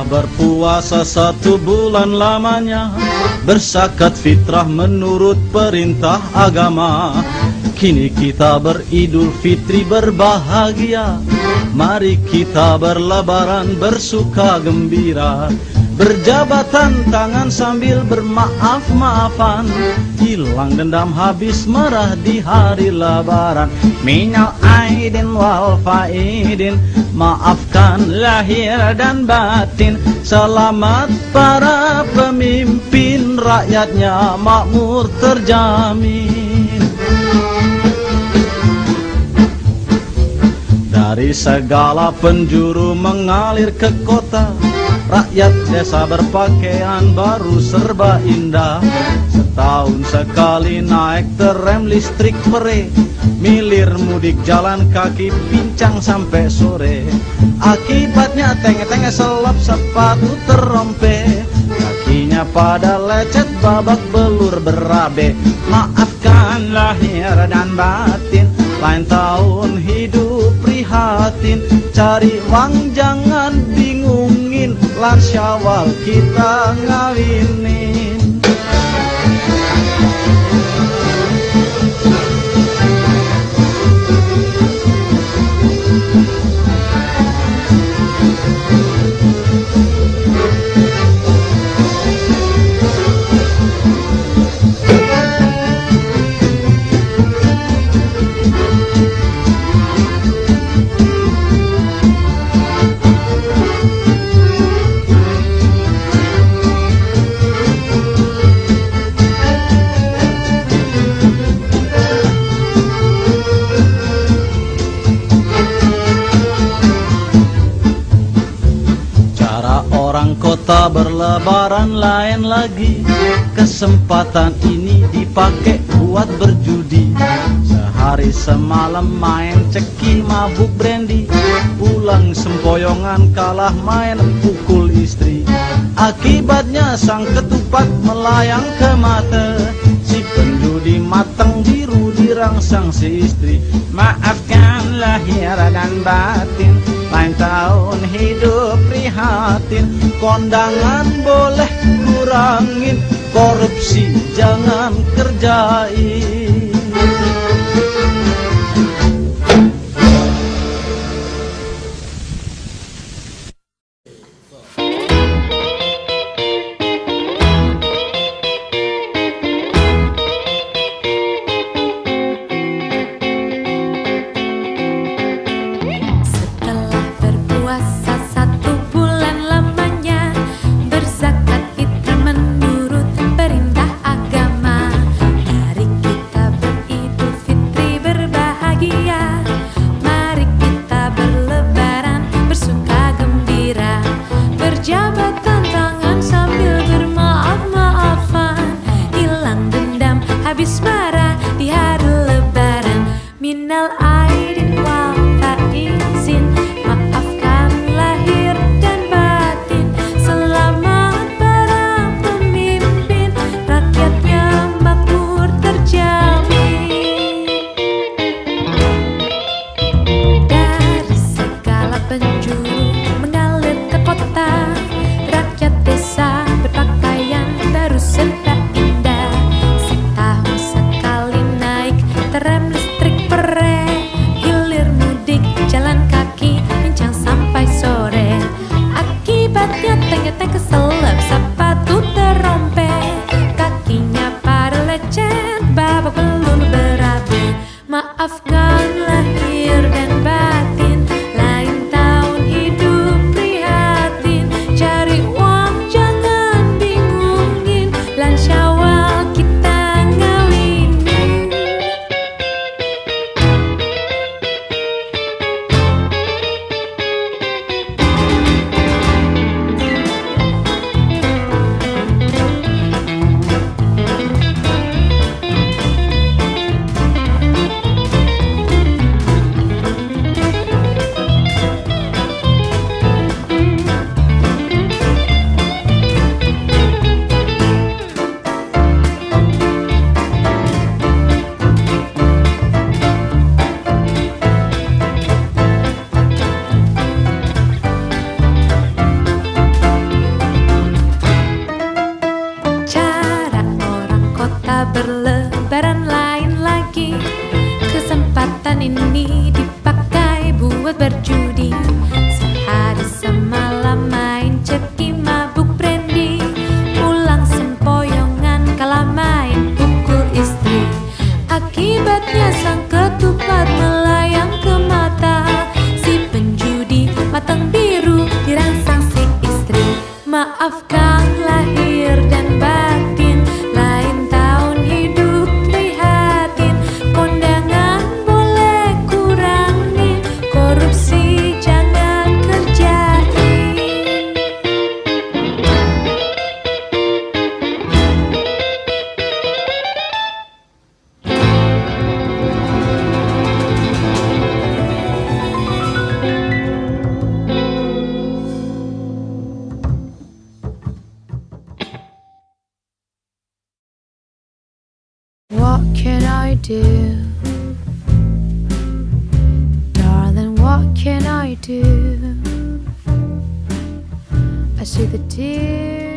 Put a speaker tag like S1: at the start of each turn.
S1: Setelah berpuasa satu bulan lamanya Bersakat fitrah menurut perintah agama. Kini kita beridul fitri berbahagia Mari kita berlebaran bersuka gembira Berjabatan tangan sambil bermaaf-maafan. Hilang dendam habis merah di hari lebaran. Minal aidin wal faidin Maafkan lahir dan batin. Selamat para pemimpin Rakyatnya makmur terjamin. Dari segala penjuru mengalir ke kota Rakyat desa berpakaian baru serba indah. Setahun sekali naik terem listrik mere. Milir mudik jalan kaki pincang sampai sore. Akibatnya tenge-tenge selap sepatu terompe. Kakinya pada lecet babak belur berabe. Maafkan lahir dan batin Lain tahun hidup prihatin. Cari uang jangan bingungin Lan syawal kita ngawinin kota berlebaran lain lagi. Kesempatan ini dipakai buat berjudi. Sehari semalam main ceki mabuk brandy. Pulang sempoyongan kalah main pukul istri. Akibatnya sang ketupat melayang ke mata. Si penjudi matang biru dirangsang si istri. Maafkan lahir dan batin Lain tahun hidup prihatin Kondangan boleh kurangin. Korupsi jangan kerjain
S2: habis marah di hari lebaran. Minal think a something berlebaran lain lagi. Kesempatan ini dipakai buat berjudi. Sehari semalam main ceki mabuk brandy. Pulang sempoyongan kalah main pukul istri. Akibatnya sang ketupat melayang ke mata. Si penjudi matang What can I do? Darling, what can I do? I see the tears